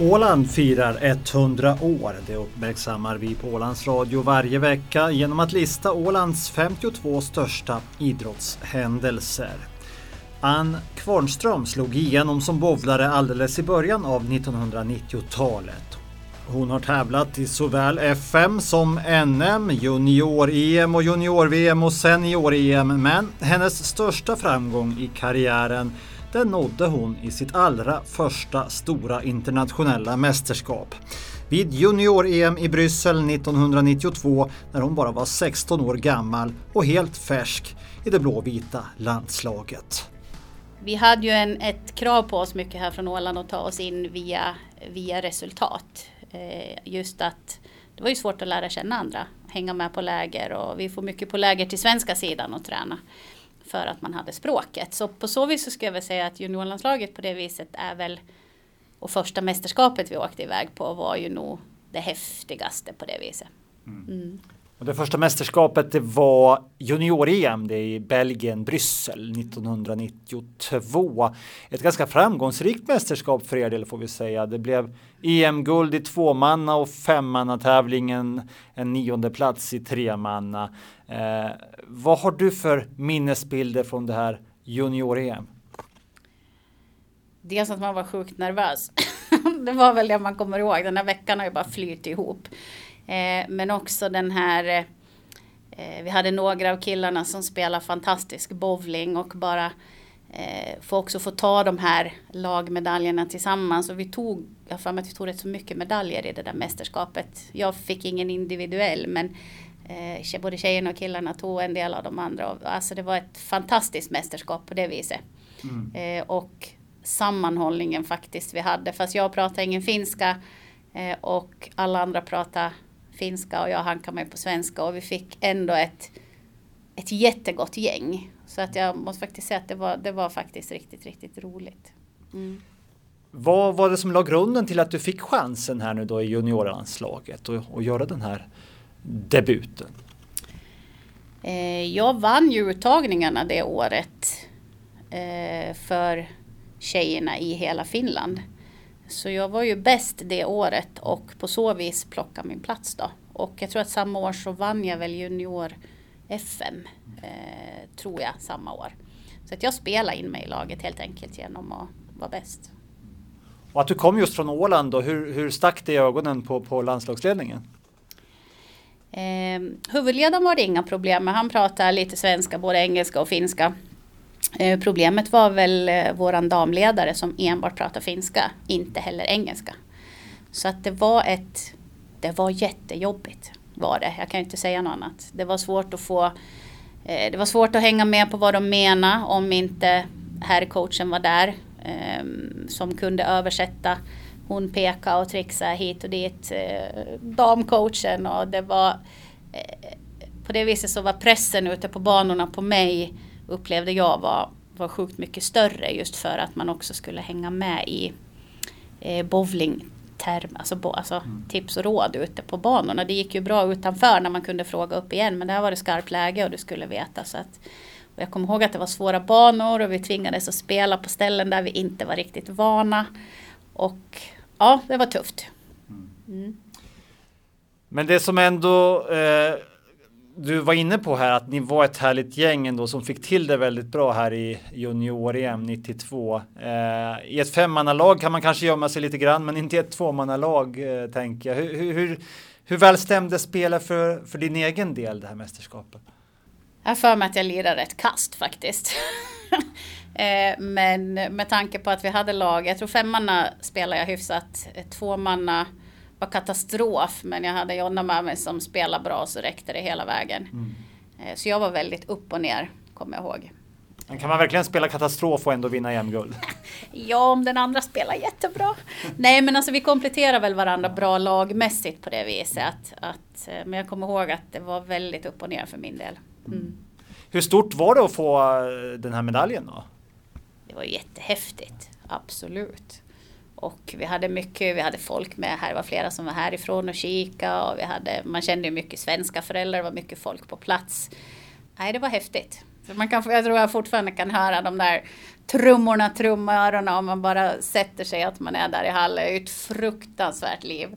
Åland firar 100 år. Det uppmärksammar vi på Ålands Radio varje vecka genom att lista Ålands 52 största idrottshändelser. Ann Kvarnström slog igenom som bowlare alldeles i början av 1990-talet. Hon har tävlat i såväl FM som NM, junior-EM och junior-VM och senior-EM men hennes största framgång i karriären den nådde hon i sitt allra första stora internationella mästerskap. Vid junior-EM i Bryssel 1992 när hon bara var 16 år gammal och helt färsk i det blåvita landslaget. Vi hade ju en, ett krav på oss mycket här från Åland att ta oss in via, via resultat. Eh, just att det var ju svårt att lära känna andra, hänga med på läger och vi får mycket på läger till svenska sidan och träna för att man hade språket. Så på så vis så ska jag väl säga att juniorlandslaget på det viset är väl och första mästerskapet vi åkte iväg på var ju nog det häftigaste på det viset. Mm. Mm. Och det första mästerskapet det var junior-EM i Belgien, Bryssel 1992. Ett ganska framgångsrikt mästerskap för er del får vi säga. Det blev EM-guld i tvåmanna och femmanna tävlingen, en nionde plats i tremanna. Eh, vad har du för minnesbilder från det här junior-EM? Dels att man var sjukt nervös. det var väl det man kommer ihåg. Den här veckan har ju bara flytt ihop. Eh, men också den här eh, vi hade några av killarna som spelar fantastisk bowling och bara eh, få också få ta de här lagmedaljerna tillsammans. Och vi tog, jag för mig att vi tog rätt så mycket medaljer i det där mästerskapet. Jag fick ingen individuell men eh, både tjejerna och killarna tog en del av de andra. Alltså det var ett fantastiskt mästerskap på det viset. Mm. Eh, och sammanhållningen faktiskt vi hade. Fast jag pratar ingen finska eh, och alla andra pratar finska och jag hankade mig på svenska och vi fick ändå ett, ett jättegott gäng. Så att jag måste faktiskt säga att det var, det var faktiskt riktigt, riktigt roligt. Mm. Vad var det som la grunden till att du fick chansen här nu då i juniorlandslaget och, och göra den här debuten? Eh, jag vann ju uttagningarna det året eh, för tjejerna i hela Finland. Så jag var ju bäst det året och på så vis plocka min plats då. Och jag tror att samma år så vann jag väl junior FM, eh, tror jag, samma år. Så att jag spelade in mig i laget helt enkelt genom att vara bäst. Och att du kom just från Åland då, hur, hur stack det i ögonen på, på landslagsledningen? Eh, huvudledaren var det inga problem med. Han pratade lite svenska, både engelska och finska. Eh, problemet var väl eh, våran damledare som enbart pratar finska, inte heller engelska. Så att det var ett, det var jättejobbigt var det. Jag kan inte säga något annat. Det var svårt att få, eh, det var svårt att hänga med på vad de menar om inte herrcoachen var där. Ehm, som kunde översätta. Hon pekade och trixade hit och dit. damcoachen och det var på det viset så var pressen ute på banorna på mig upplevde jag var, var sjukt mycket större just för att man också skulle hänga med i eh, bowling term, alltså, bo, alltså mm. tips och råd ute på banorna. Det gick ju bra utanför när man kunde fråga upp igen men där var det skarpt läge och du skulle veta. Så att, jag kommer ihåg att det var svåra banor och vi tvingades att spela på ställen där vi inte var riktigt vana. Och ja, det var tufft. Mm. mm. Men det som ändå eh du var inne på här att ni var ett härligt gäng ändå som fick till det väldigt bra här i junior-EM 92. Eh, I ett femmannalag kan man kanske gömma sig lite grann, men inte i ett tvåmannalag eh, tänker jag. Hur, hur, hur väl stämde spelet för, för din egen del det här mästerskapet? Jag har för mig att jag lirade ett kast faktiskt. eh, men med tanke på att vi hade lag, jag tror femmanna spelade jag hyfsat, tvåmanna var katastrof men jag hade Jonna med mig som spelade bra så räckte det hela vägen. Mm. Eh, så jag var väldigt upp och ner kommer jag ihåg. Men kan man verkligen spela katastrof och ändå vinna EM-guld? ja, om den andra spelar jättebra. Nej, men alltså vi kompletterar väl varandra bra lagmässigt på det viset. Att, att, eh, men jag kommer ihåg att det var väldigt upp och ner för min del. Mm. Mm. Hur stort var det att få eh, den här medaljen då? Det var jättehäftigt, absolut. Och vi hade mycket, vi hade folk med här, det var flera som var härifrån och kika och vi hade, man kände ju mycket svenska föräldrar, det var mycket folk på plats. Nej, det var häftigt. Så man kan, jag tror jag fortfarande kan höra de där trummorna trumma om man bara sätter sig att man är där i hallen. Det är ett fruktansvärt liv.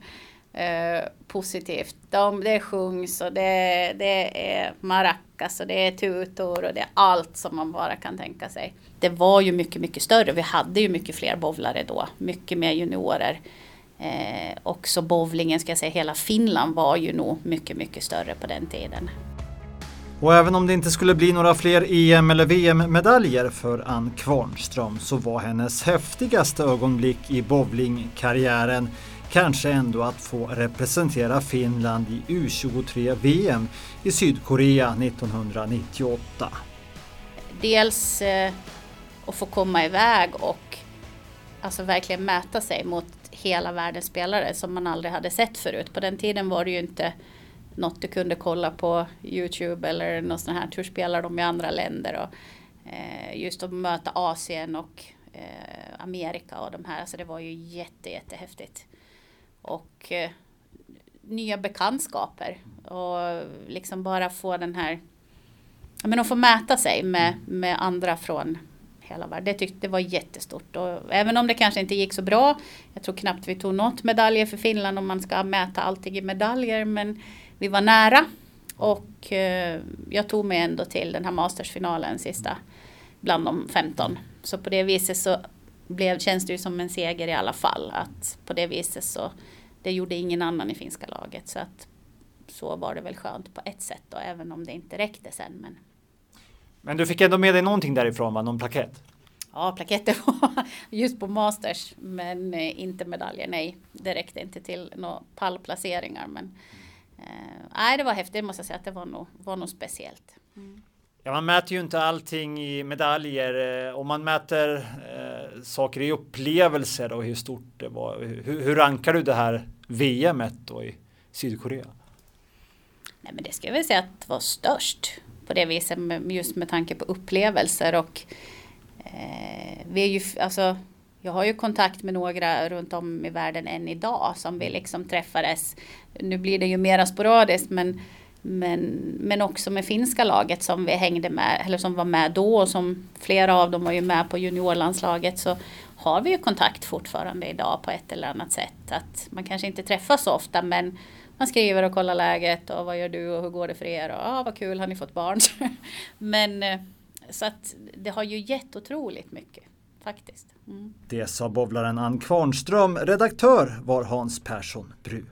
Eh, positivt. De, det sjungs och det, det är maracas och det är tutor och det är allt som man bara kan tänka sig. Det var ju mycket, mycket större. Vi hade ju mycket fler bowlare då. Mycket mer juniorer. Eh, också bowlingen, ska jag säga, hela Finland var ju nog mycket, mycket större på den tiden. Och även om det inte skulle bli några fler EM eller VM-medaljer för Ann Kvarnström så var hennes häftigaste ögonblick i bowlingkarriären kanske ändå att få representera Finland i U23-VM i Sydkorea 1998. Dels eh, att få komma iväg och alltså verkligen mäta sig mot hela världens spelare som man aldrig hade sett förut. På den tiden var det ju inte något du kunde kolla på Youtube eller något sånt här. Hur spelar de i andra länder? Och, eh, just att möta Asien och eh, Amerika och de här. Alltså det var ju jätte, jättehäftigt. Och eh, nya bekantskaper och liksom bara få den här, men att få mäta sig med, med andra från hela världen. Det tyckte det var jättestort och även om det kanske inte gick så bra. Jag tror knappt vi tog något medaljer för Finland om man ska mäta allting i medaljer men vi var nära och eh, jag tog mig ändå till den här mastersfinalen sista bland de 15. Så på det viset så blev, känns det ju som en seger i alla fall. Att på det viset så det gjorde ingen annan i finska laget. Så att så var det väl skönt på ett sätt då, även om det inte räckte sen. Men, men du fick ändå med dig någonting därifrån, va? någon plakett? Ja, plaketter var just på Masters, men eh, inte medaljer. Nej, det räckte inte till några pallplaceringar. Men eh, nej, det var häftigt, måste jag säga att det var nog, var nog speciellt. Mm. Ja, man mäter ju inte allting i medaljer. Eh, om man mäter saker i upplevelser och hur stort det var. Hur, hur rankar du det här VMet då i Sydkorea? Nej, men det ska jag väl säga att det var störst på det viset just med tanke på upplevelser och eh, vi är ju alltså jag har ju kontakt med några runt om i världen än idag som vi liksom träffades. Nu blir det ju mera sporadiskt men men, men också med finska laget som vi hängde med, eller som var med då och som flera av dem var ju med på juniorlandslaget så har vi ju kontakt fortfarande idag på ett eller annat sätt. Att man kanske inte träffas så ofta men man skriver och kollar läget och vad gör du och hur går det för er och ah, vad kul har ni fått barn. men eh, så att det har ju gett otroligt mycket faktiskt. Mm. Det sa bowlaren Ann Kvarnström, redaktör var Hans Persson Bru.